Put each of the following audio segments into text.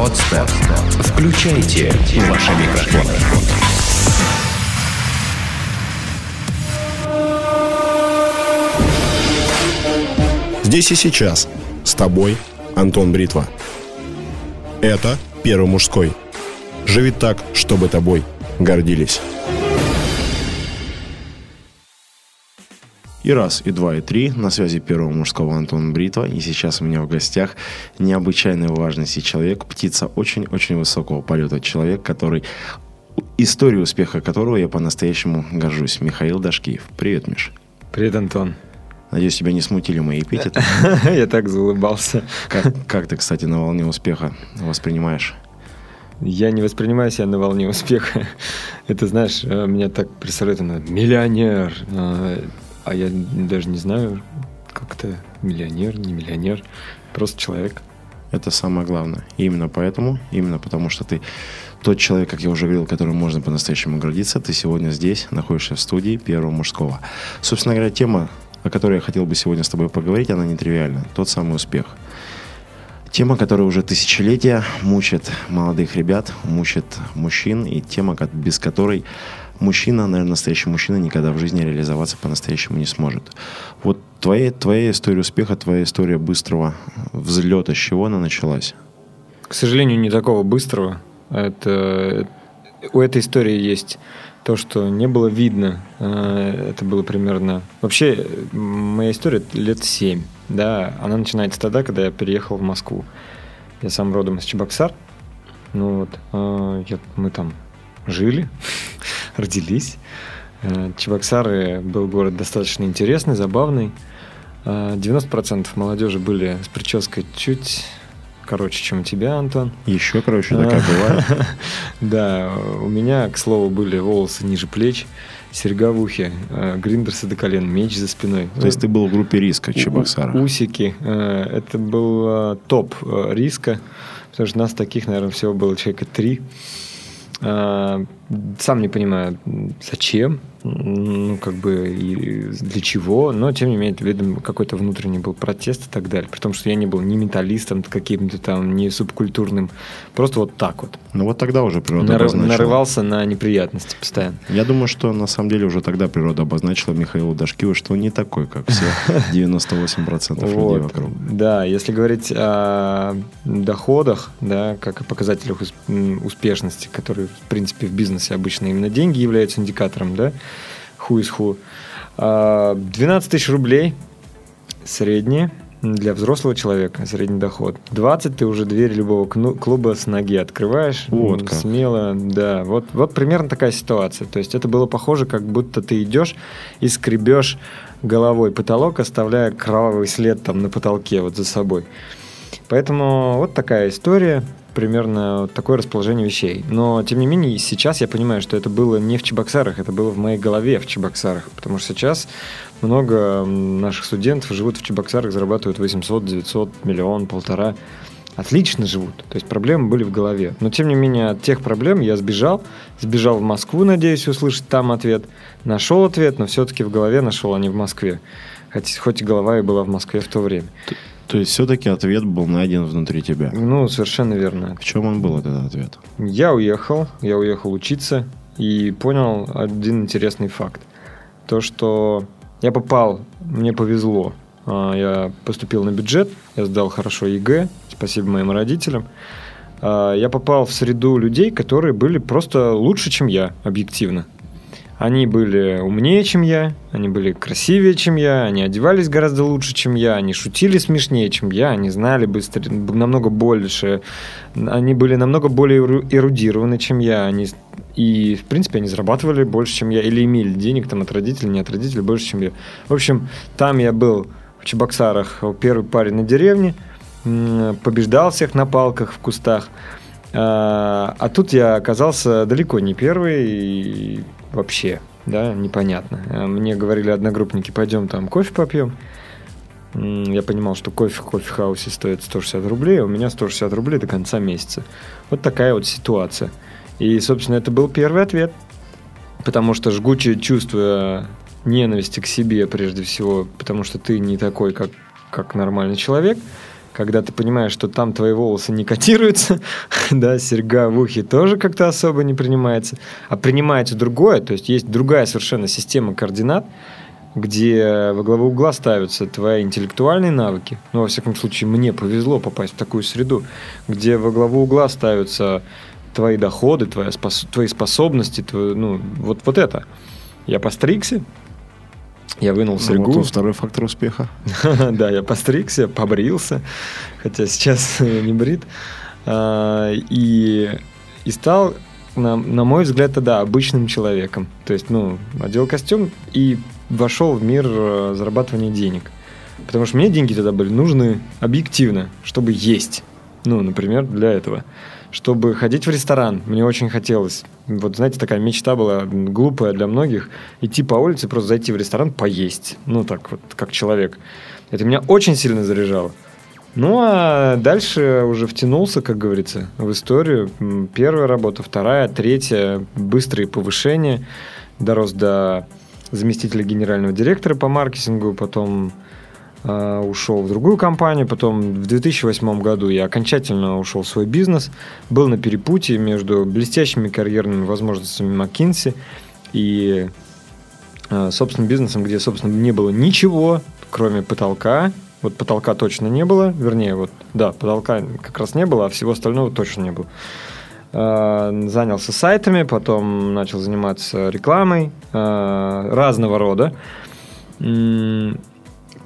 Подстер. Включайте ваши микрофоны. Здесь и сейчас. С тобой Антон Бритва. Это Первый мужской. Живи так, чтобы тобой гордились. И раз, и два, и три. На связи первого мужского Антона Бритва. И сейчас у меня в гостях необычайной важности человек, птица очень-очень высокого полета. Человек, который историю успеха которого я по-настоящему горжусь. Михаил Дашкиев. Привет, Миш. Привет, Антон. Надеюсь, тебя не смутили мои эпитеты. Я так заулыбался. Как, как ты, кстати, на волне успеха воспринимаешь? Я не воспринимаю себя на волне успеха. Это, знаешь, э, меня так представляют, миллионер. А, я даже не знаю, как это миллионер, не миллионер. Просто человек. Это самое главное. И именно поэтому, именно потому что ты тот человек, как я уже говорил, которым можно по-настоящему гордиться, ты сегодня здесь, находишься в студии Первого мужского. Собственно говоря, тема о которой я хотел бы сегодня с тобой поговорить, она нетривиальна. Тот самый успех. Тема, которая уже тысячелетия мучает молодых ребят, мучает мужчин, и тема, без которой мужчина, наверное, настоящий мужчина никогда в жизни реализоваться по-настоящему не сможет. Вот твоя, твоя история успеха, твоя история быстрого взлета, с чего она началась? К сожалению, не такого быстрого. Это, у этой истории есть то, что не было видно, э, это было примерно... Вообще, моя история лет семь, да, она начинается тогда, когда я переехал в Москву. Я сам родом из Чебоксар, ну вот, э, я, мы там жили, родились. Э, Чебоксары был город достаточно интересный, забавный. 90% молодежи были с прической чуть короче, чем у тебя, Антон. Еще короче, да, как бывает. Да, у меня, к слову, были волосы ниже плеч, серьга в ухе, э, гриндерсы до колен, меч за спиной. То есть ты был в группе риска Чебоксара? Усики. Э, это был э, топ риска, потому что нас таких, наверное, всего было человека три. Сам не понимаю, зачем, ну, как бы, и для чего, но, тем не менее, видно, какой-то внутренний был протест и так далее. При том, что я не был ни менталистом каким-то там, ни субкультурным, просто вот так вот. Ну, вот тогда уже природа Нар- обозначила. Нарывался на неприятности постоянно. Я думаю, что, на самом деле, уже тогда природа обозначила Михаила Дашкива, что он не такой, как все 98% людей вокруг. Да, если говорить о доходах, да, как и показателях успешности, которые, в принципе, в бизнесе обычно именно деньги являются индикатором, да, who is who. 12 тысяч рублей средние для взрослого человека, средний доход. 20 ты уже дверь любого клуба с ноги открываешь. Вот как. Смело, да. Вот, вот примерно такая ситуация. То есть это было похоже, как будто ты идешь и скребешь головой потолок, оставляя кровавый след там на потолке вот за собой. Поэтому вот такая история примерно такое расположение вещей. Но, тем не менее, сейчас я понимаю, что это было не в Чебоксарах, это было в моей голове в Чебоксарах. Потому что сейчас много наших студентов живут в Чебоксарах, зарабатывают 800, 900, миллион, полтора. Отлично живут. То есть проблемы были в голове. Но, тем не менее, от тех проблем я сбежал. Сбежал в Москву, надеюсь, услышать там ответ. Нашел ответ, но все-таки в голове нашел, а не в Москве. Хоть, хоть и голова и была в Москве в то время. То есть все-таки ответ был найден внутри тебя? Ну, совершенно верно. В чем он был, этот ответ? Я уехал, я уехал учиться и понял один интересный факт. То, что я попал, мне повезло. А, я поступил на бюджет, я сдал хорошо ЕГЭ, спасибо моим родителям. А, я попал в среду людей, которые были просто лучше, чем я, объективно. Они были умнее, чем я, они были красивее, чем я, они одевались гораздо лучше, чем я, они шутили смешнее, чем я, они знали быстрее, намного больше, они были намного более эрудированы, чем я, они и, в принципе, они зарабатывали больше, чем я, или имели денег там от родителей, не от родителей, больше, чем я. В общем, там я был в Чебоксарах, первый парень на деревне, побеждал всех на палках в кустах, а, а тут я оказался далеко не первый, и вообще, да, непонятно. А мне говорили одногруппники, пойдем там кофе попьем. Я понимал, что кофе в кофе-хаусе стоит 160 рублей, а у меня 160 рублей до конца месяца. Вот такая вот ситуация. И, собственно, это был первый ответ. Потому что жгучее чувство ненависти к себе, прежде всего, потому что ты не такой, как, как нормальный человек, когда ты понимаешь, что там твои волосы не котируются, да, серьга в ухе тоже как-то особо не принимается, а принимается другое, то есть есть другая совершенно система координат, где во главу угла ставятся твои интеллектуальные навыки. Ну, во всяком случае, мне повезло попасть в такую среду, где во главу угла ставятся твои доходы, твои, спос твои способности, твои, ну, вот, вот это. Я постригся, я вынул серьгу. Вот второй фактор успеха. да, я постригся, побрился, хотя сейчас не брит. А, и, и стал, на, на мой взгляд, да, обычным человеком. То есть, ну, одел костюм и вошел в мир э, зарабатывания денег. Потому что мне деньги тогда были нужны объективно, чтобы есть. Ну, например, для этого чтобы ходить в ресторан. Мне очень хотелось. Вот, знаете, такая мечта была глупая для многих. Идти по улице, просто зайти в ресторан, поесть. Ну, так вот, как человек. Это меня очень сильно заряжало. Ну, а дальше уже втянулся, как говорится, в историю. Первая работа, вторая, третья, быстрые повышения. Дорос до заместителя генерального директора по маркетингу, потом ушел в другую компанию, потом в 2008 году я окончательно ушел в свой бизнес, был на перепутье между блестящими карьерными возможностями McKinsey и э, собственным бизнесом, где, собственно, не было ничего, кроме потолка. Вот потолка точно не было, вернее, вот, да, потолка как раз не было, а всего остального точно не было. Э, занялся сайтами, потом начал заниматься рекламой разного рода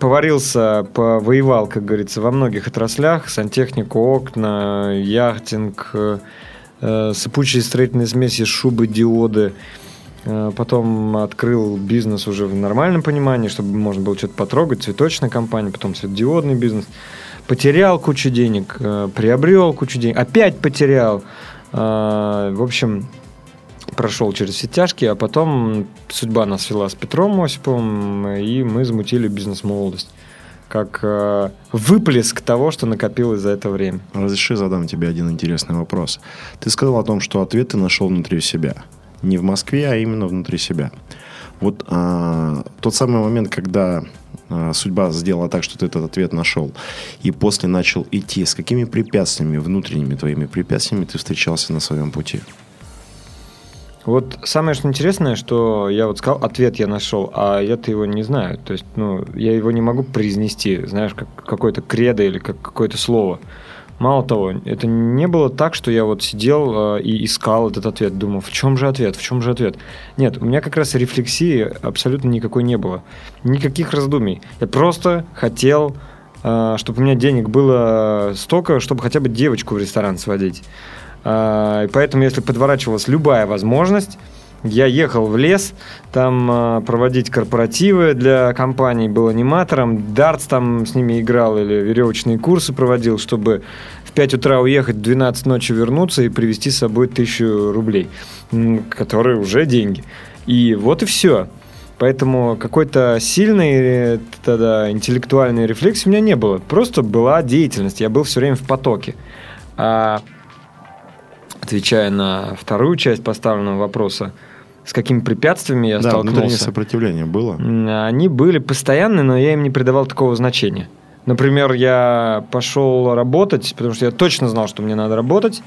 поварился, повоевал, как говорится, во многих отраслях. Сантехнику, окна, яхтинг, э, сыпучие строительные смеси, шубы, диоды. Э, потом открыл бизнес уже в нормальном понимании, чтобы можно было что-то потрогать. Цветочная компания, потом светодиодный бизнес. Потерял кучу денег, э, приобрел кучу денег, опять потерял. Э, в общем, прошел через все тяжкие, а потом судьба нас свела с Петром Осиповым, и мы замутили бизнес-молодость как э, выплеск того, что накопилось за это время. Разреши задам тебе один интересный вопрос. Ты сказал о том, что ответ ты нашел внутри себя. Не в Москве, а именно внутри себя. Вот а, тот самый момент, когда а, судьба сделала так, что ты этот ответ нашел, и после начал идти, с какими препятствиями, внутренними твоими препятствиями ты встречался на своем пути? Вот самое что интересное, что я вот сказал, ответ я нашел, а я-то его не знаю. То есть, ну, я его не могу произнести, знаешь, как какое-то кредо или как какое-то слово. Мало того, это не было так, что я вот сидел э, и искал этот ответ, думал, в чем же ответ, в чем же ответ. Нет, у меня как раз рефлексии абсолютно никакой не было. Никаких раздумий. Я просто хотел, э, чтобы у меня денег было столько, чтобы хотя бы девочку в ресторан сводить. А, и поэтому, если подворачивалась любая возможность, я ехал в лес, там э, проводить корпоративы для компаний, был аниматором, дартс там с ними играл или веревочные курсы проводил, чтобы в 5 утра уехать, в 12 ночи вернуться и привезти с собой тысячу рублей, которые уже деньги. И вот и все. Поэтому какой-то сильный э, тогда интеллектуальный рефлекс у меня не было. Просто была деятельность, я был все время в потоке. А отвечая на вторую часть поставленного вопроса, с какими препятствиями я да, столкнулся. внутреннее сопротивление было? Они были постоянные, но я им не придавал такого значения. Например, я пошел работать, потому что я точно знал, что мне надо работать,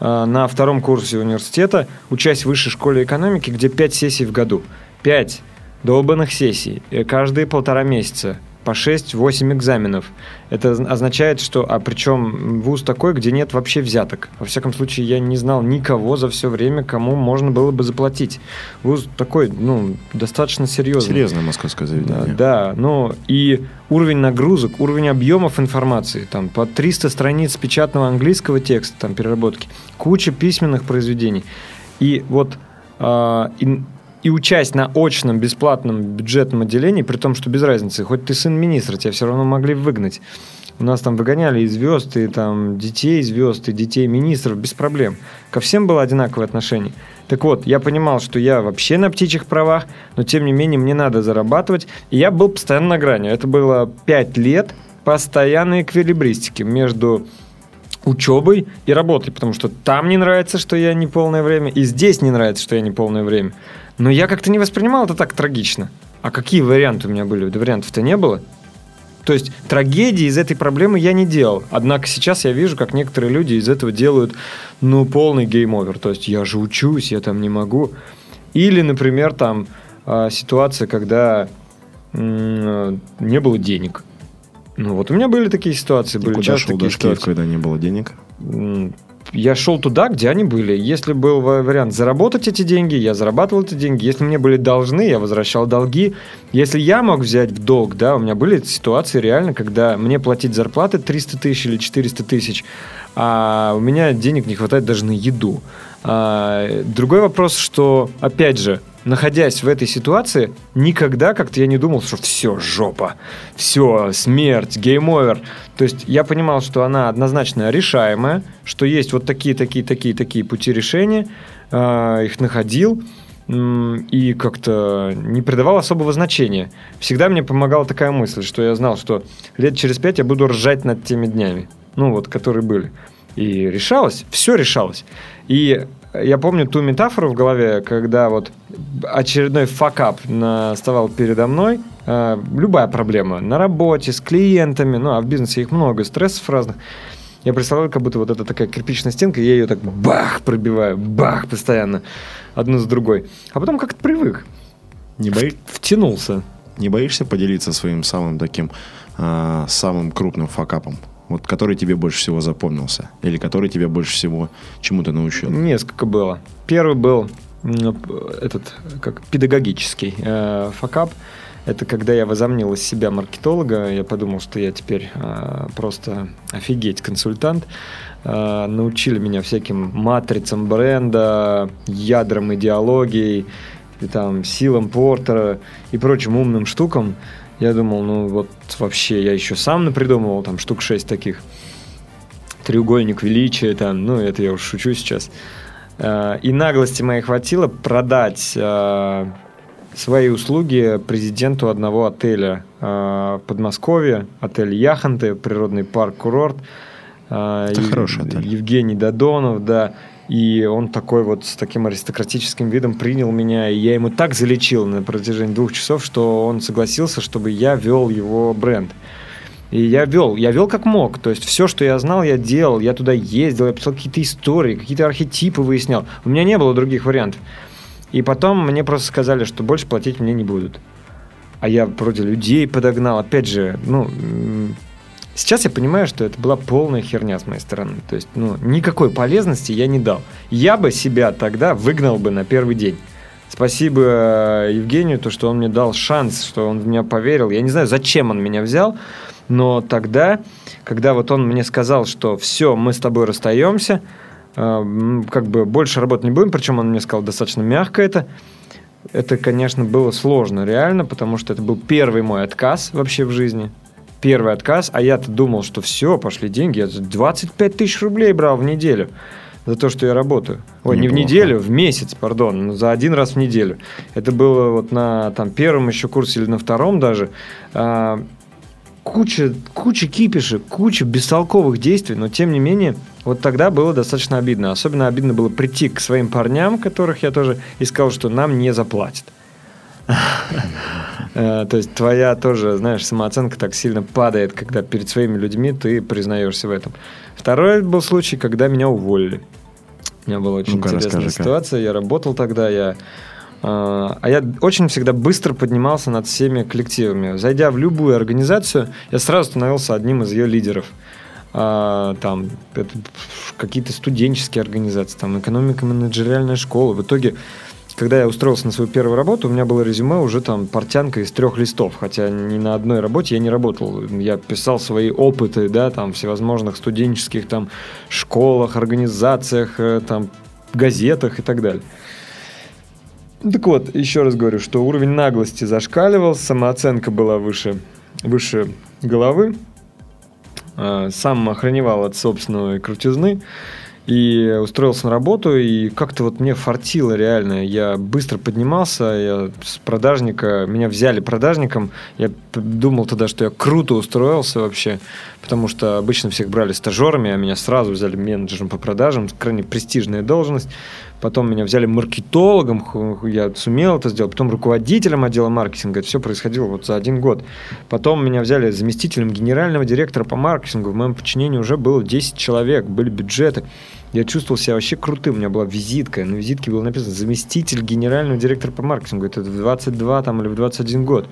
э, на втором курсе университета, учась в высшей школе экономики, где 5 сессий в году. 5 долбанных сессий, э, каждые полтора месяца по 6-8 экзаменов. Это означает, что... А причем вуз такой, где нет вообще взяток. Во всяком случае, я не знал никого за все время, кому можно было бы заплатить. Вуз такой, ну, достаточно серьезный. Серьезное московское заведение. Да, да, ну и уровень нагрузок, уровень объемов информации, там по 300 страниц печатного английского текста, там переработки, куча письменных произведений. И вот э, и учась на очном бесплатном бюджетном отделении, при том, что без разницы, хоть ты сын министра, тебя все равно могли выгнать. У нас там выгоняли и звезд, и там детей звезд, и детей министров, без проблем. Ко всем было одинаковое отношение. Так вот, я понимал, что я вообще на птичьих правах, но тем не менее мне надо зарабатывать. И я был постоянно на грани. Это было пять лет постоянной эквилибристики между учебой и работой, потому что там не нравится, что я не полное время, и здесь не нравится, что я не полное время. Но я как-то не воспринимал это так трагично. А какие варианты у меня были? Да вариантов-то не было. То есть трагедии из этой проблемы я не делал. Однако сейчас я вижу, как некоторые люди из этого делают, ну, полный game over. То есть я же учусь, я там не могу. Или, например, там а, ситуация, когда м, не было денег. Ну, вот у меня были такие ситуации. Были куда часто шел такие до Киев, ситуации. когда не было денег? Я шел туда, где они были. Если был ва- вариант заработать эти деньги, я зарабатывал эти деньги. Если мне были должны, я возвращал долги. Если я мог взять в долг, да, у меня были ситуации реально, когда мне платить зарплаты 300 тысяч или 400 тысяч, а у меня денег не хватает даже на еду. А, другой вопрос, что, опять же, находясь в этой ситуации, никогда как-то я не думал, что все, жопа, все, смерть, game over. То есть я понимал, что она однозначно решаемая, что есть вот такие, такие, такие, такие пути решения, а, их находил и как-то не придавал особого значения. Всегда мне помогала такая мысль, что я знал, что лет через пять я буду ржать над теми днями, ну вот, которые были. И решалось, все решалось. И я помню ту метафору в голове, когда вот очередной факап вставал передо мной, э, любая проблема на работе, с клиентами, ну а в бизнесе их много, стрессов разных. Я представляю, как будто вот это такая кирпичная стенка, я ее так бах пробиваю, бах постоянно, одну за другой. А потом как-то привык, Не, бои- втянулся. не боишься поделиться своим самым таким, а, самым крупным факапом? Вот который тебе больше всего запомнился? Или который тебя больше всего чему-то научил? Несколько было. Первый был м, этот как педагогический э, факап. Это когда я возомнил из себя маркетолога, я подумал, что я теперь э, просто офигеть консультант. Э, научили меня всяким матрицам бренда, ядрам идеологии, и там силам Портера и прочим умным штукам. Я думал, ну вот вообще я еще сам напридумывал там штук шесть таких треугольник величия, там, ну, это я уж шучу сейчас. Э, И наглости моей хватило продать э, свои услуги президенту одного отеля в Подмосковье, отель Яхонты, природный парк Курорт. Э, Это Ев- хороший отель. Евгений Додонов, да. И он такой вот с таким аристократическим видом принял меня, и я ему так залечил на протяжении двух часов, что он согласился, чтобы я вел его бренд. И я вел, я вел как мог. То есть все, что я знал, я делал. Я туда ездил, я писал какие-то истории, какие-то архетипы выяснял. У меня не было других вариантов. И потом мне просто сказали, что больше платить мне не будут. А я вроде людей подогнал. Опять же, ну, сейчас я понимаю, что это была полная херня с моей стороны. То есть, ну, никакой полезности я не дал. Я бы себя тогда выгнал бы на первый день. Спасибо э, Евгению, то, что он мне дал шанс, что он в меня поверил. Я не знаю, зачем он меня взял, но тогда, когда вот он мне сказал, что все, мы с тобой расстаемся, э, как бы больше работать не будем, причем он мне сказал достаточно мягко это, это, конечно, было сложно реально, потому что это был первый мой отказ вообще в жизни. Первый отказ, а я-то думал, что все, пошли деньги. Я 25 тысяч рублей брал в неделю за то, что я работаю. Ой, не в Неплохо. неделю, в месяц, пардон, за один раз в неделю. Это было вот на там, первом еще курсе или на втором даже. А, куча, куча кипиша, куча бестолковых действий, но тем не менее, вот тогда было достаточно обидно. Особенно обидно было прийти к своим парням, которых я тоже искал, что нам не заплатят. Э, То есть твоя тоже, знаешь, самооценка так сильно падает, когда перед своими людьми ты признаешься в этом. Второй был случай, когда меня уволили. У меня была очень Ну-ка, интересная ситуация. Я работал тогда, я... э, А я очень всегда быстро поднимался над всеми коллективами. Зайдя в любую организацию, я сразу становился одним из ее лидеров. А, там какие-то студенческие организации, там экономика менеджериальная школа. В итоге, когда я устроился на свою первую работу, у меня было резюме уже там портянка из трех листов, хотя ни на одной работе я не работал. Я писал свои опыты, да, там всевозможных студенческих там школах, организациях, э, там газетах и так далее. Так вот, еще раз говорю, что уровень наглости зашкаливал, самооценка была выше, выше головы, э, сам охраневал от собственной крутизны. И устроился на работу, и как-то вот мне фартило реально. Я быстро поднимался, я с продажника, меня взяли продажником. Я думал тогда, что я круто устроился вообще, потому что обычно всех брали стажерами, а меня сразу взяли менеджером по продажам, крайне престижная должность. Потом меня взяли маркетологом, я сумел это сделать. Потом руководителем отдела маркетинга. Это все происходило вот за один год. Потом меня взяли заместителем генерального директора по маркетингу. В моем подчинении уже было 10 человек, были бюджеты. Я чувствовал себя вообще крутым. У меня была визитка. На визитке было написано заместитель генерального директора по маркетингу. Это в 22 там, или в 21 год.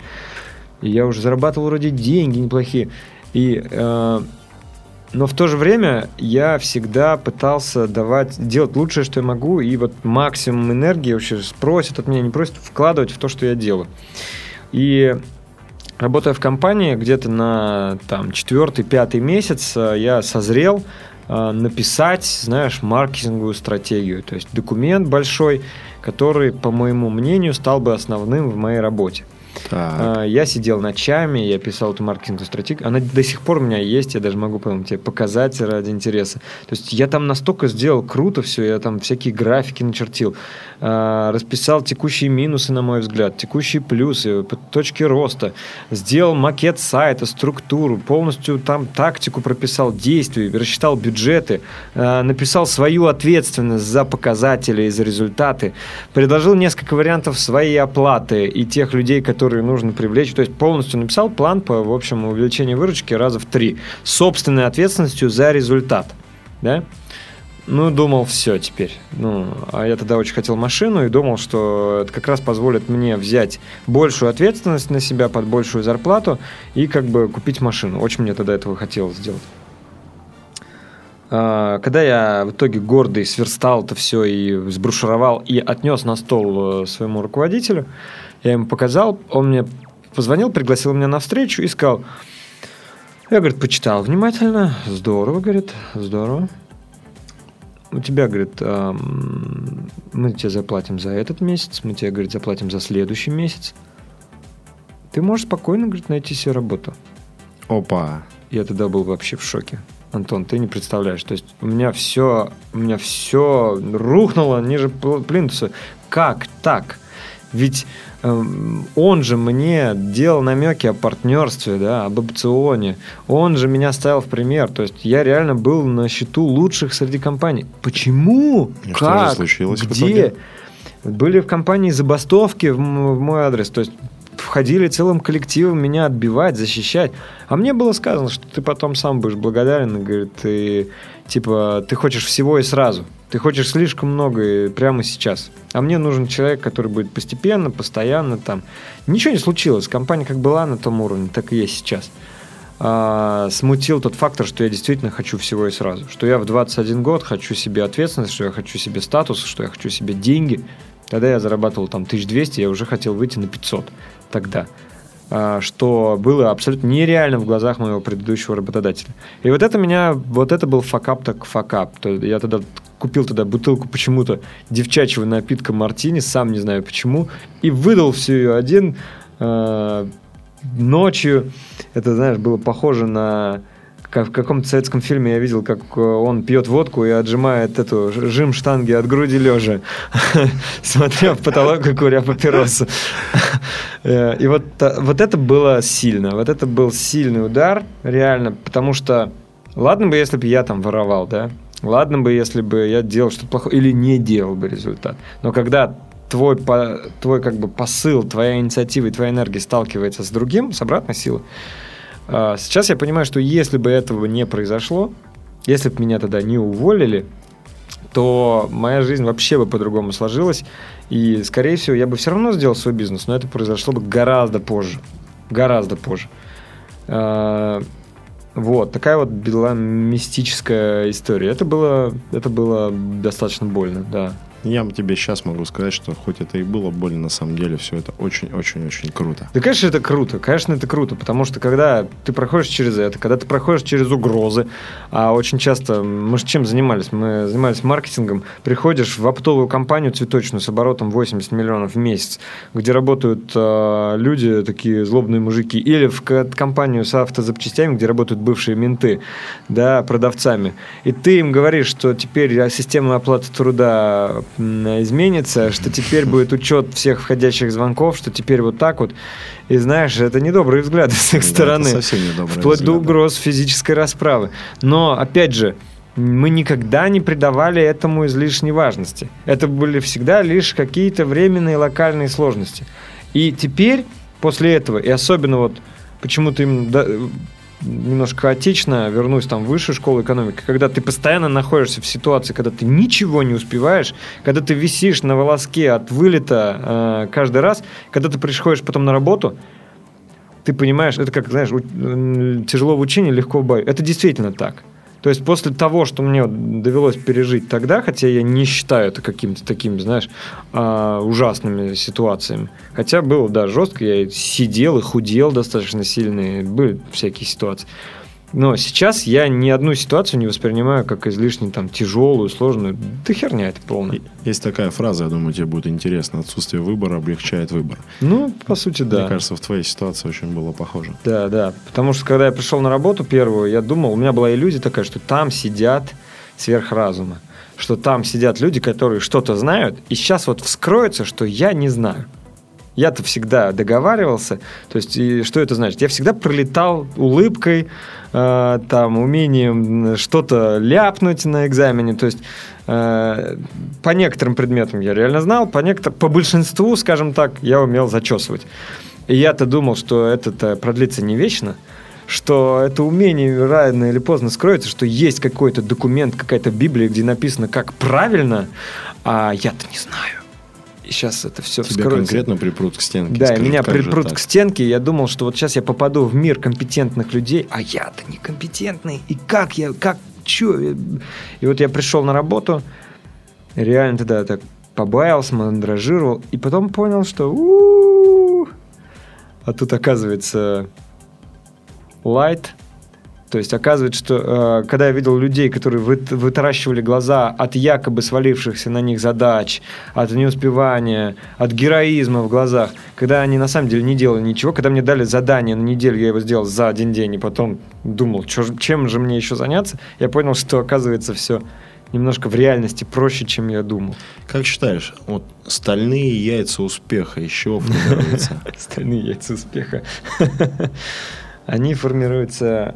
И я уже зарабатывал вроде деньги неплохие. И э, но в то же время я всегда пытался давать, делать лучшее, что я могу, и вот максимум энергии вообще спросят от меня, не просят вкладывать в то, что я делаю. И работая в компании, где-то на там четвертый-пятый месяц э, я созрел э, написать, знаешь, маркетинговую стратегию, то есть документ большой, который, по моему мнению, стал бы основным в моей работе. Так. А, я сидел ночами, я писал эту маркетинговую стратегию. Она до сих пор у меня есть, я даже могу потом тебе показать ради интереса. То есть я там настолько сделал круто все, я там всякие графики начертил, а, расписал текущие минусы, на мой взгляд, текущие плюсы, точки роста, сделал макет сайта, структуру, полностью там тактику прописал, действия, рассчитал бюджеты, а, написал свою ответственность за показатели и за результаты, предложил несколько вариантов своей оплаты и тех людей, которые которые нужно привлечь. То есть полностью написал план по, в общем, увеличению выручки раза в три. Собственной ответственностью за результат. Да? Ну, думал, все теперь. Ну, а я тогда очень хотел машину и думал, что это как раз позволит мне взять большую ответственность на себя под большую зарплату и как бы купить машину. Очень мне тогда этого хотелось сделать. А, когда я в итоге гордый сверстал это все и сбрушировал и отнес на стол э, своему руководителю, я ему показал, он мне позвонил, пригласил меня на встречу и сказал, я, говорит, почитал внимательно, здорово, говорит, здорово. У тебя, говорит, мы тебе заплатим за этот месяц, мы тебе, говорит, заплатим за следующий месяц. Ты можешь спокойно, говорит, найти себе работу. Опа. Я тогда был вообще в шоке. Антон, ты не представляешь. То есть у меня все, у меня все рухнуло ниже плинтуса. Как так? Ведь Эм, он же мне делал намеки о партнерстве, да, об опционе. Он же меня ставил в пример. То есть я реально был на счету лучших среди компаний. Почему? И как? Что же случилось Где? Были в компании забастовки в мой адрес. То есть входили целым коллективом меня отбивать, защищать. А мне было сказано, что ты потом сам будешь благодарен, и говорит, ты типа ты хочешь всего и сразу. Ты хочешь слишком много прямо сейчас. А мне нужен человек, который будет постепенно, постоянно там. Ничего не случилось. Компания как была на том уровне, так и есть сейчас. А, смутил тот фактор, что я действительно хочу всего и сразу. Что я в 21 год хочу себе ответственность, что я хочу себе статус, что я хочу себе деньги. Тогда я зарабатывал там 1200, я уже хотел выйти на 500 тогда. А, что было абсолютно нереально в глазах моего предыдущего работодателя. И вот это меня, вот это был факап так факап. Я тогда купил тогда бутылку почему-то девчачьего напитка мартини, сам не знаю почему, и выдал всю ее один э, ночью. Это, знаешь, было похоже на как в каком-то советском фильме я видел, как э, он пьет водку и отжимает эту жим штанги от груди лежа, смотря в потолок и куря папиросу. Э, и вот, вот это было сильно. Вот это был сильный удар, реально, потому что ладно бы, если бы я там воровал, да, ладно бы, если бы я делал что-то плохое или не делал бы результат. Но когда твой, твой как бы посыл, твоя инициатива и твоя энергия сталкивается с другим, с обратной силой, а, сейчас я понимаю, что если бы этого не произошло, если бы меня тогда не уволили, то моя жизнь вообще бы по-другому сложилась. И, скорее всего, я бы все равно сделал свой бизнес, но это произошло бы гораздо позже. Гораздо позже. Вот, такая вот была мистическая история. Это было, это было достаточно больно, да. Я тебе сейчас могу сказать, что хоть это и было больно, на самом деле все это очень-очень-очень круто. Да, конечно, это круто. Конечно, это круто, потому что когда ты проходишь через это, когда ты проходишь через угрозы, а очень часто мы же чем занимались? Мы занимались маркетингом. Приходишь в оптовую компанию цветочную с оборотом 80 миллионов в месяц, где работают э, люди, такие злобные мужики, или в компанию с автозапчастями, где работают бывшие менты, да, продавцами. И ты им говоришь, что теперь система оплаты труда изменится, что теперь будет учет всех входящих звонков, что теперь вот так вот. И знаешь, это недобрые взгляды с их да, стороны. Это совсем недобрые Вплоть взгляды. до угроз физической расправы. Но, опять же, мы никогда не придавали этому излишней важности. Это были всегда лишь какие-то временные локальные сложности. И теперь, после этого, и особенно вот почему-то им немножко хаотично, вернусь там в высшую школу экономики, когда ты постоянно находишься в ситуации, когда ты ничего не успеваешь, когда ты висишь на волоске от вылета э, каждый раз, когда ты приходишь потом на работу, ты понимаешь, это как, знаешь, у, тяжело в учении, легко в бою. Это действительно так. То есть после того, что мне довелось пережить тогда, хотя я не считаю это какими-то такими, знаешь, а, ужасными ситуациями, хотя было, да, жестко, я сидел и худел достаточно сильно, были всякие ситуации. Но сейчас я ни одну ситуацию не воспринимаю как излишне там тяжелую, сложную. Да херня это полная. Есть такая фраза, я думаю, тебе будет интересно. Отсутствие выбора облегчает выбор. Ну, по сути, да. Мне кажется, в твоей ситуации очень было похоже. Да, да. Потому что, когда я пришел на работу первую, я думал, у меня была иллюзия такая, что там сидят сверхразумы. Что там сидят люди, которые что-то знают, и сейчас вот вскроется, что я не знаю. Я-то всегда договаривался. То есть, и что это значит? Я всегда пролетал улыбкой, э, там, умением что-то ляпнуть на экзамене. То есть, э, по некоторым предметам я реально знал, по некоторым, по большинству, скажем так, я умел зачесывать. И я-то думал, что это продлится не вечно, что это умение рано или поздно скроется, что есть какой-то документ, какая-то Библия, где написано, как правильно, а я-то не знаю. Сейчас это все Тебя вскроется. конкретно припрут к стенке. Да, Скажи, меня припрут к стенке. Я думал, что вот сейчас я попаду в мир компетентных людей, а я-то некомпетентный. И как я, как, чё? И вот я пришел на работу, реально тогда так побаялся, мандражировал, и потом понял, что у а тут оказывается light – то есть оказывается, что э, когда я видел людей, которые вы, вытаращивали глаза от якобы свалившихся на них задач, от неуспевания, от героизма в глазах, когда они на самом деле не делали ничего, когда мне дали задание на неделю, я его сделал за один день, и потом думал, чем же мне еще заняться, я понял, что оказывается все немножко в реальности проще, чем я думал. Как считаешь, вот стальные яйца успеха еще формируются? Стальные яйца успеха. Они формируются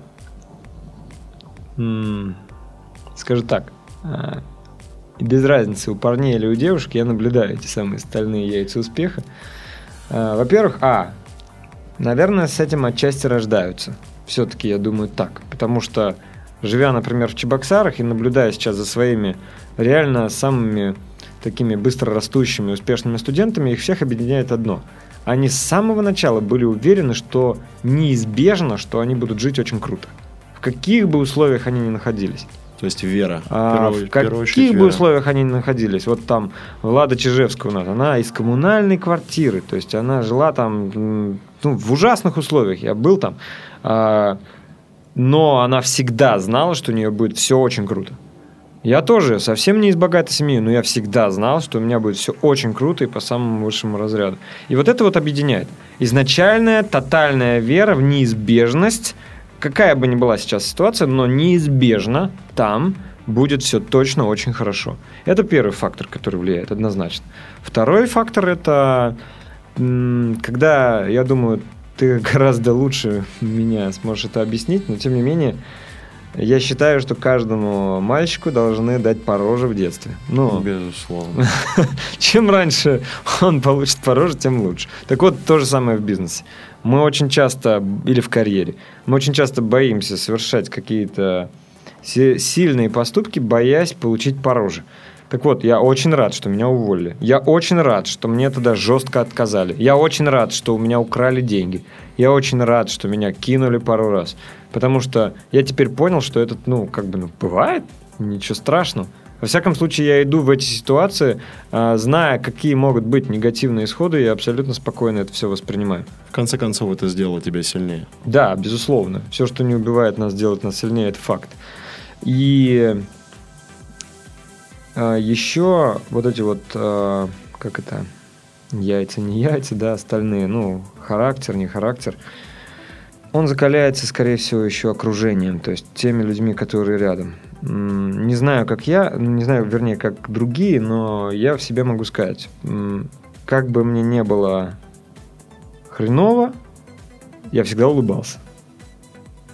скажу так, а, без разницы, у парней или у девушек, я наблюдаю эти самые стальные яйца успеха. А, во-первых, а, наверное, с этим отчасти рождаются. Все-таки я думаю так. Потому что, живя, например, в Чебоксарах и наблюдая сейчас за своими реально самыми такими быстро растущими, успешными студентами, их всех объединяет одно. Они с самого начала были уверены, что неизбежно, что они будут жить очень круто в каких бы условиях они ни находились. То есть вера. А, в, в каких бы условиях они ни находились. Вот там Влада Чижевская у нас, она из коммунальной квартиры. То есть она жила там ну, в ужасных условиях. Я был там. А, но она всегда знала, что у нее будет все очень круто. Я тоже совсем не из богатой семьи, но я всегда знал, что у меня будет все очень круто и по самому высшему разряду. И вот это вот объединяет. Изначальная тотальная вера в неизбежность какая бы ни была сейчас ситуация, но неизбежно там будет все точно очень хорошо. Это первый фактор, который влияет однозначно. Второй фактор это когда, я думаю, ты гораздо лучше меня сможешь это объяснить, но тем не менее, я считаю, что каждому мальчику должны дать пороже в детстве. Ну, безусловно. Чем раньше он получит пороже, тем лучше. Так вот, то же самое в бизнесе. Мы очень часто, или в карьере, мы очень часто боимся совершать какие-то сильные поступки, боясь получить пороже. Так вот, я очень рад, что меня уволили. Я очень рад, что мне тогда жестко отказали. Я очень рад, что у меня украли деньги. Я очень рад, что меня кинули пару раз. Потому что я теперь понял, что этот, ну, как бы, ну, бывает, ничего страшного. Во всяком случае, я иду в эти ситуации, а, зная, какие могут быть негативные исходы, я абсолютно спокойно это все воспринимаю. В конце концов, это сделало тебя сильнее. Да, безусловно. Все, что не убивает нас, делает нас сильнее, это факт. И а, еще вот эти вот, а, как это, яйца, не яйца, да, остальные, ну, характер, не характер, он закаляется, скорее всего, еще окружением, то есть теми людьми, которые рядом. Не знаю, как я, не знаю, вернее, как другие, но я в себе могу сказать, как бы мне не было хреново, я всегда улыбался.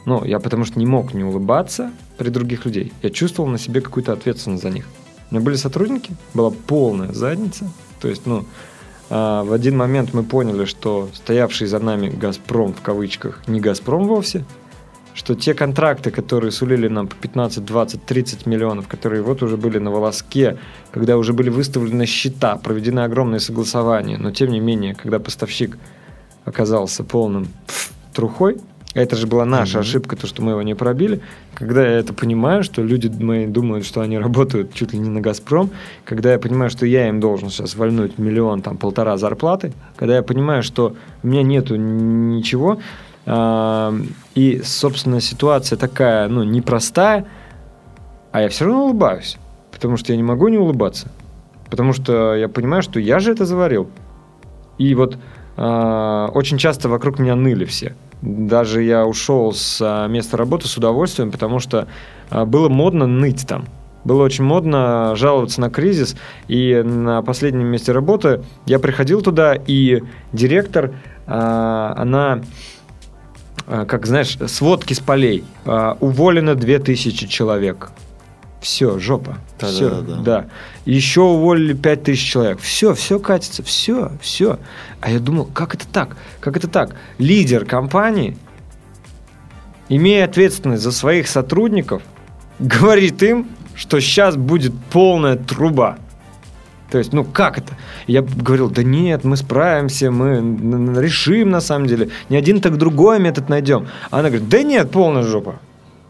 Ну, я потому что не мог не улыбаться при других людей. Я чувствовал на себе какую-то ответственность за них. У меня были сотрудники, была полная задница. То есть, ну, а, в один момент мы поняли, что стоявший за нами «Газпром» в кавычках не «Газпром» вовсе, что те контракты, которые сулили нам по 15, 20, 30 миллионов, которые вот уже были на волоске, когда уже были выставлены счета, проведены огромные согласования, но тем не менее, когда поставщик оказался полным пф, трухой, а это же была наша ошибка, то, что мы его не пробили. Когда я это понимаю, что люди мои думают, что они работают чуть ли не на «Газпром», когда я понимаю, что я им должен сейчас вальнуть миллион, там, полтора зарплаты, когда я понимаю, что у меня нету ничего, и, собственно, ситуация такая, ну, непростая, а я все равно улыбаюсь, потому что я не могу не улыбаться, потому что я понимаю, что я же это заварил. И вот а, очень часто вокруг меня ныли все. Даже я ушел с места работы с удовольствием, потому что а, было модно ныть там. Было очень модно жаловаться на кризис. И на последнем месте работы я приходил туда, и директор, а, она, как знаешь, сводки с полей. А, Уволено 2000 человек. Все, жопа. Да, все, да, да, да. да. Еще уволили 5000 человек. Все, все катится, все, все. А я думал, как это так? Как это так? Лидер компании, имея ответственность за своих сотрудников, говорит им, что сейчас будет полная труба. То есть, ну как это? Я говорил, да нет, мы справимся, мы решим на самом деле. Не один, так другой метод найдем. А она говорит, да нет, полная жопа.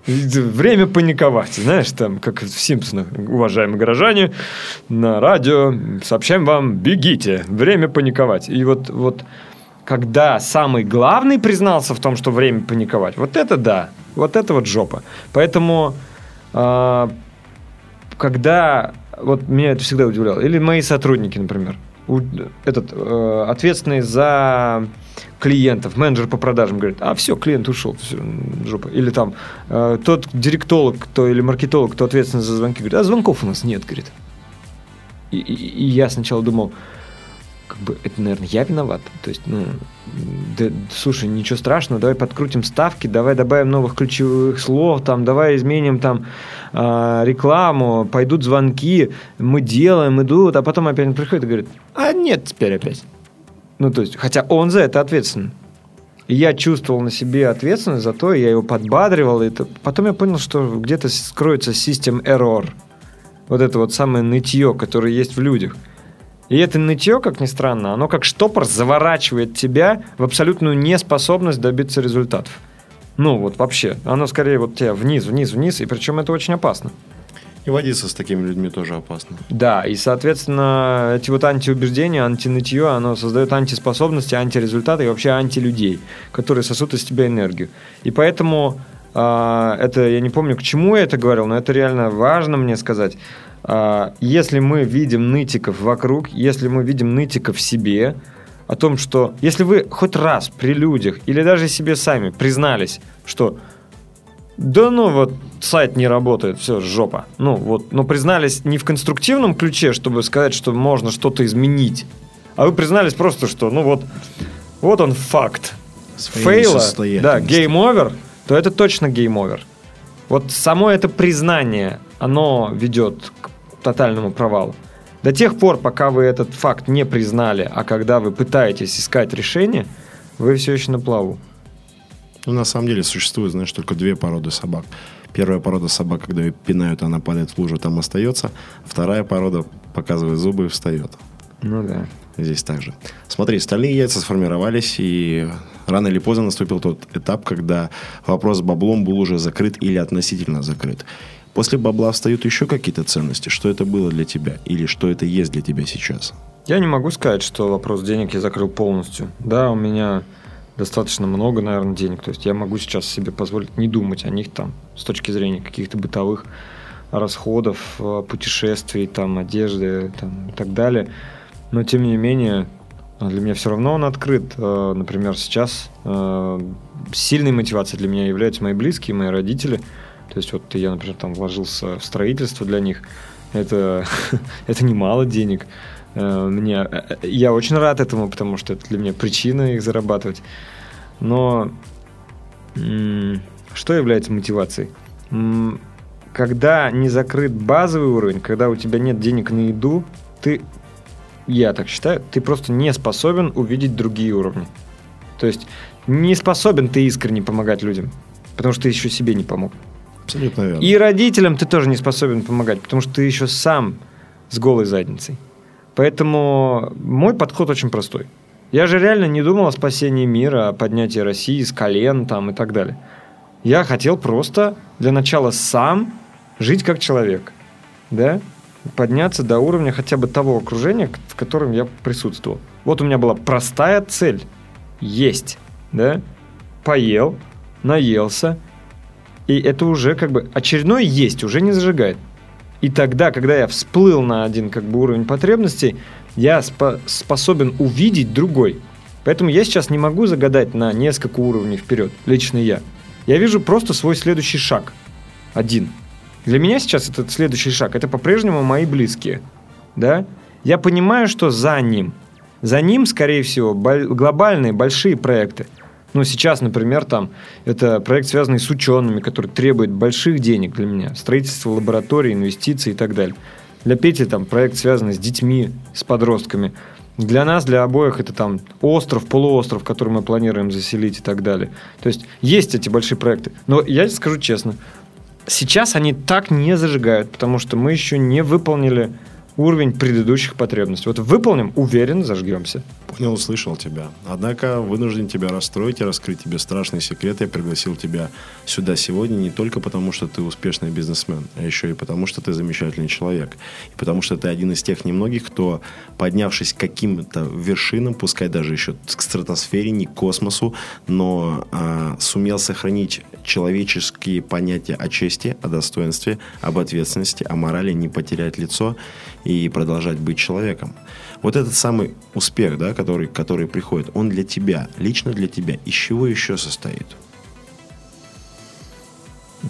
Время паниковать. Знаешь, там, как в Симпсонах, уважаемые горожане, на радио сообщаем вам, бегите, время паниковать. И вот, вот когда самый главный признался в том, что время паниковать, вот это да, вот это вот жопа. Поэтому, а, когда, вот меня это всегда удивляло, или мои сотрудники, например, этот э, ответственный за клиентов, менеджер по продажам говорит, а все, клиент ушел, все, жопа. Или там э, тот директолог, кто или маркетолог, кто ответственный за звонки, говорит, а звонков у нас нет, говорит. И, и- и я сначала думал, как бы это, наверное, я виноват. То есть, ну, да, слушай, ничего страшного, давай подкрутим ставки, давай добавим новых ключевых слов, там, давай изменим там а, рекламу, пойдут звонки, мы делаем, идут, а потом опять приходит и говорит, а нет теперь опять. Ну, то есть, хотя он за это ответственен. Я чувствовал на себе ответственность за то, я его подбадривал. И. Потом я понял, что где-то скроется систем error. Вот это вот самое нытье, которое есть в людях. И это нытье, как ни странно, оно как штопор заворачивает тебя в абсолютную неспособность добиться результатов. Ну, вот вообще. Оно скорее вот тебя вниз, вниз, вниз, и причем это очень опасно. И водиться с такими людьми тоже опасно. Да, и, соответственно, эти вот антиубеждения, антинытье, оно создает антиспособности, антирезультаты и вообще антилюдей, которые сосут из тебя энергию. И поэтому это, я не помню, к чему я это говорил, но это реально важно мне сказать. А, если мы видим нытиков вокруг, если мы видим нытиков в себе, о том, что если вы хоть раз при людях или даже себе сами признались, что да ну вот сайт не работает, все, жопа. Ну вот, но признались не в конструктивном ключе, чтобы сказать, что можно что-то изменить, а вы признались просто, что ну вот, вот он факт. Фейла, да, несостоятельности. game over, то это точно game over. Вот само это признание, оно ведет к тотальному провалу. До тех пор, пока вы этот факт не признали, а когда вы пытаетесь искать решение, вы все еще на плаву. Ну, на самом деле существует, знаешь, только две породы собак. Первая порода собак, когда ее пинают, она падает в лужу, там остается. Вторая порода показывает зубы и встает. Ну да. Здесь также. Смотри, стальные яйца сформировались, и рано или поздно наступил тот этап, когда вопрос с баблом был уже закрыт или относительно закрыт. После бабла встают еще какие-то ценности. Что это было для тебя? Или что это есть для тебя сейчас? Я не могу сказать, что вопрос денег я закрыл полностью. Да, у меня достаточно много, наверное, денег. То есть я могу сейчас себе позволить не думать о них там с точки зрения каких-то бытовых расходов, э, путешествий, там, одежды там, и так далее. Но, тем не менее, для меня все равно он открыт. Э, например, сейчас э, сильной мотивацией для меня являются мои близкие, мои родители. То есть вот я, например, там вложился в строительство для них. Это, это немало денег. Мне, я очень рад этому, потому что это для меня причина их зарабатывать. Но что является мотивацией? когда не закрыт базовый уровень, когда у тебя нет денег на еду, ты, я так считаю, ты просто не способен увидеть другие уровни. То есть не способен ты искренне помогать людям, потому что ты еще себе не помог. Абсолютно верно. И родителям ты тоже не способен помогать, потому что ты еще сам с голой задницей. Поэтому мой подход очень простой. Я же реально не думал о спасении мира, о поднятии России с колен там и так далее. Я хотел просто для начала сам жить как человек, да, подняться до уровня хотя бы того окружения, в котором я присутствовал. Вот у меня была простая цель – есть, да, поел, наелся, и это уже как бы очередной есть, уже не зажигает. И тогда, когда я всплыл на один как бы уровень потребностей, я спо- способен увидеть другой. Поэтому я сейчас не могу загадать на несколько уровней вперед, лично я. Я вижу просто свой следующий шаг. Один – для меня сейчас этот следующий шаг, это по-прежнему мои близкие. Да? Я понимаю, что за ним. За ним, скорее всего, глобальные большие проекты. Ну, сейчас, например, там, это проект, связанный с учеными, который требует больших денег для меня. Строительство лабораторий, инвестиции и так далее. Для Пети там проект, связанный с детьми, с подростками. Для нас, для обоих, это там остров, полуостров, который мы планируем заселить и так далее. То есть есть эти большие проекты. Но я скажу честно, Сейчас они так не зажигают, потому что мы еще не выполнили уровень предыдущих потребностей. Вот выполним, уверен, зажгемся. Понял, услышал тебя. Однако вынужден тебя расстроить и раскрыть тебе страшный секрет. Я пригласил тебя сюда сегодня не только потому, что ты успешный бизнесмен, а еще и потому, что ты замечательный человек. И потому что ты один из тех немногих, кто, поднявшись к каким-то вершинам, пускай даже еще к стратосфере, не к космосу, но а, сумел сохранить человеческие понятия о чести, о достоинстве, об ответственности, о морали, не потерять лицо и продолжать быть человеком. Вот этот самый успех, да, который, который приходит, он для тебя, лично для тебя, из чего еще состоит?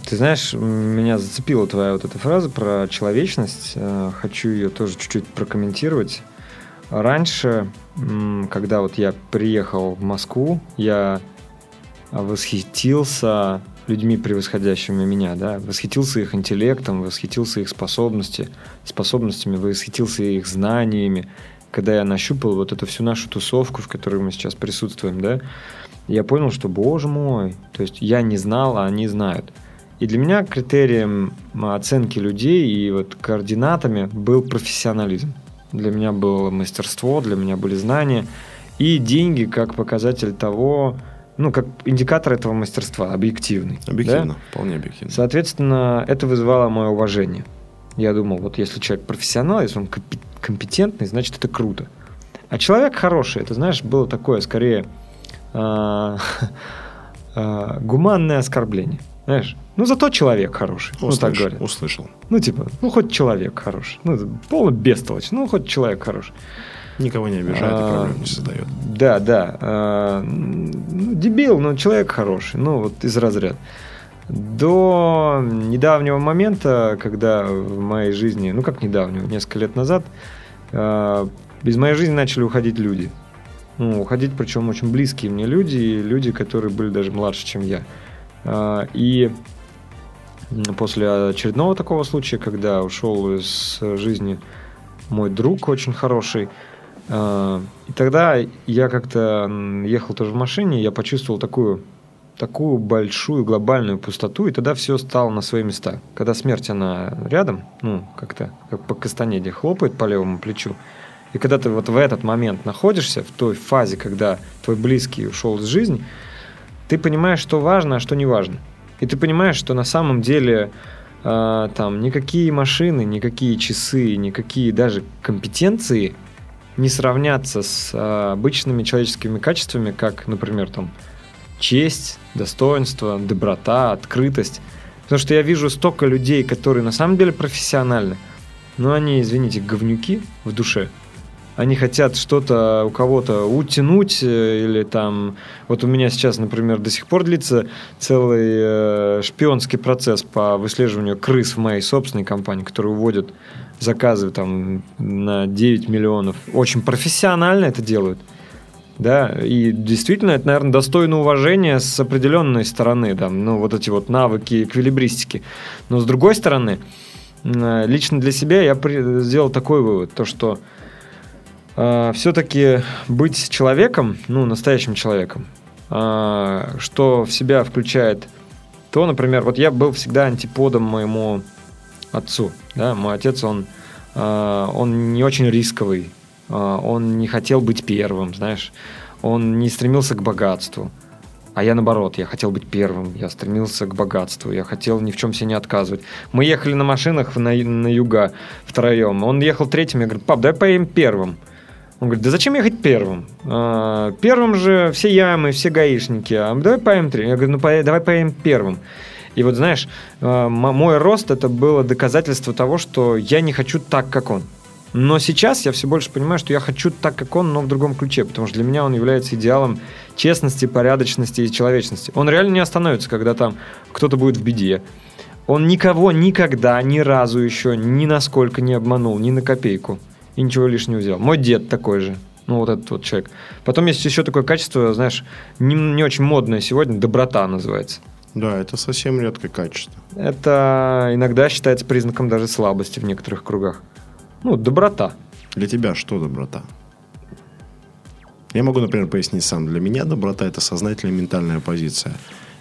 Ты знаешь, меня зацепила твоя вот эта фраза про человечность. Э, хочу ее тоже чуть-чуть прокомментировать. Раньше, когда вот я приехал в Москву, я восхитился людьми, превосходящими меня, да, восхитился их интеллектом, восхитился их способности, способностями, восхитился их знаниями. Когда я нащупал вот эту всю нашу тусовку, в которой мы сейчас присутствуем, да, я понял, что, боже мой, то есть я не знал, а они знают. И для меня критерием оценки людей и вот координатами был профессионализм. Для меня было мастерство, для меня были знания и деньги как показатель того, ну, как индикатор этого мастерства, объективный. Объективно, да? вполне объективно. Соответственно, это вызывало мое уважение. Я думал, вот если человек профессионал, если он компетентный, значит, это круто. А человек хороший, это, знаешь, было такое, скорее, а, а, гуманное оскорбление. Знаешь, ну зато человек хороший. Услышал, ну, так говорят. Услышал. Ну, типа, ну хоть человек хороший. Ну, полно бестолочь. Ну, хоть человек хороший. Никого не обижает а, и проблем не создает. Да, да. А, ну, дебил, но человек хороший. Ну, вот из разряда. До недавнего момента, когда в моей жизни, ну как недавнего, несколько лет назад, а, из моей жизни начали уходить люди. Ну, уходить, причем очень близкие мне люди, и люди, которые были даже младше, чем я. А, и после очередного такого случая, когда ушел из жизни мой друг очень хороший, и тогда я как-то ехал тоже в машине, я почувствовал такую, такую большую глобальную пустоту, и тогда все стало на свои места. Когда смерть, она рядом, ну, как-то, как по кастанеде хлопает по левому плечу, и когда ты вот в этот момент находишься, в той фазе, когда твой близкий ушел из жизни, ты понимаешь, что важно, а что не важно. И ты понимаешь, что на самом деле а, там никакие машины, никакие часы, никакие даже компетенции не сравнятся с а, обычными человеческими качествами, как, например, там честь, достоинство, доброта, открытость. Потому что я вижу столько людей, которые на самом деле профессиональны, но они, извините, говнюки в душе – они хотят что-то у кого-то утянуть э, или там... Вот у меня сейчас, например, до сих пор длится целый э, шпионский процесс по выслеживанию крыс в моей собственной компании, которые уводят заказы там на 9 миллионов. Очень профессионально это делают. Да, и действительно, это, наверное, достойно уважения с определенной стороны, там, ну, вот эти вот навыки эквилибристики. Но с другой стороны, лично для себя я сделал такой вывод, то, что э, все-таки быть человеком, ну, настоящим человеком, э, что в себя включает то, например, вот я был всегда антиподом моему отцу, да, мой отец, он, э, он не очень рисковый, э, он не хотел быть первым, знаешь, он не стремился к богатству, а я наоборот, я хотел быть первым, я стремился к богатству, я хотел ни в чем себе не отказывать. Мы ехали на машинах на, на юга втроем, он ехал третьим, я говорю, пап, давай поедем первым. Он говорит, да зачем ехать первым? А, первым же все ямы, все гаишники. А давай поем три. Я говорю, ну давай поем первым. И вот знаешь, а, мой рост это было доказательство того, что я не хочу так, как он. Но сейчас я все больше понимаю, что я хочу так, как он, но в другом ключе, потому что для меня он является идеалом честности, порядочности и человечности. Он реально не остановится, когда там кто-то будет в беде. Он никого никогда, ни разу еще, ни насколько не обманул, ни на копейку и ничего лишнего взял. Мой дед такой же. Ну, вот этот вот человек. Потом есть еще такое качество, знаешь, не, не очень модное сегодня, доброта называется. Да, это совсем редкое качество. Это иногда считается признаком даже слабости в некоторых кругах. Ну, доброта. Для тебя что доброта? Я могу, например, пояснить сам. Для меня доброта – это сознательная ментальная позиция.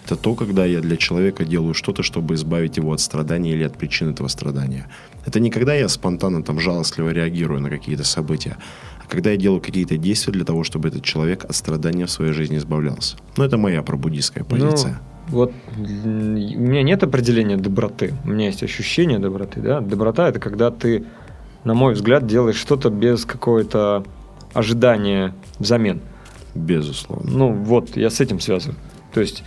Это то, когда я для человека делаю что-то, чтобы избавить его от страдания или от причин этого страдания. Это не когда я спонтанно, там, жалостливо реагирую на какие-то события, а когда я делаю какие-то действия для того, чтобы этот человек от страдания в своей жизни избавлялся. Но это моя пробудистская ну, позиция. Ну, вот у меня нет определения доброты. У меня есть ощущение доброты. Да? Доброта – это когда ты, на мой взгляд, делаешь что-то без какого-то ожидания взамен. Безусловно. Ну, вот, я с этим связан. То есть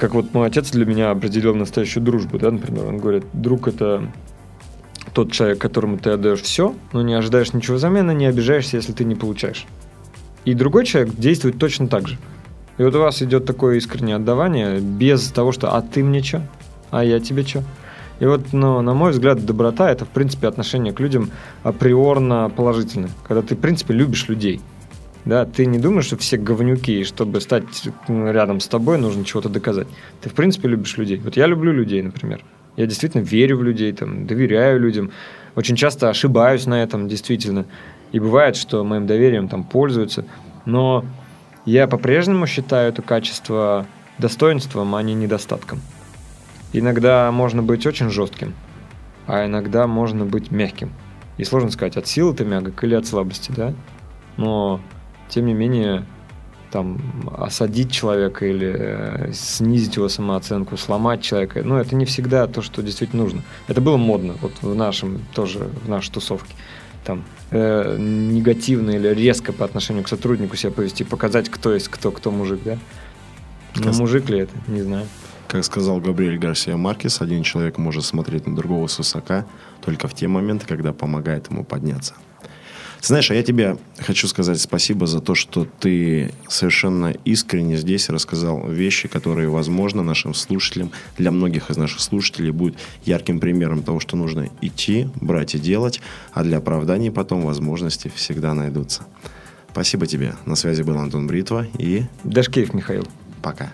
как вот мой отец для меня определил настоящую дружбу, да, например, он говорит, друг это тот человек, которому ты отдаешь все, но не ожидаешь ничего взамен и не обижаешься, если ты не получаешь. И другой человек действует точно так же. И вот у вас идет такое искреннее отдавание без того, что «а ты мне что? А я тебе что?» И вот, ну, на мой взгляд, доброта – это, в принципе, отношение к людям априорно положительное. Когда ты, в принципе, любишь людей – да, ты не думаешь, что все говнюки, и чтобы стать рядом с тобой, нужно чего-то доказать. Ты, в принципе, любишь людей. Вот я люблю людей, например. Я действительно верю в людей, там, доверяю людям. Очень часто ошибаюсь на этом, действительно. И бывает, что моим доверием там пользуются. Но я по-прежнему считаю это качество достоинством, а не недостатком. Иногда можно быть очень жестким, а иногда можно быть мягким. И сложно сказать, от силы ты мягок или от слабости, да? Но тем не менее, там, осадить человека или э, снизить его самооценку, сломать человека, ну, это не всегда то, что действительно нужно. Это было модно, вот в нашем тоже, в нашей тусовке. Там, э, негативно или резко по отношению к сотруднику себя повести, показать, кто есть кто, кто мужик, да? Но мужик ли это, не знаю. Как сказал Габриэль Гарсия Маркес, один человек может смотреть на другого с высока только в те моменты, когда помогает ему подняться. Знаешь, а я тебе хочу сказать спасибо за то, что ты совершенно искренне здесь рассказал вещи, которые, возможно, нашим слушателям, для многих из наших слушателей, будут ярким примером того, что нужно идти, брать и делать, а для оправданий потом возможности всегда найдутся. Спасибо тебе. На связи был Антон Бритва и... Дашкеев Михаил. Пока.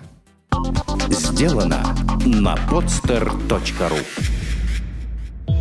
Сделано на podster.ru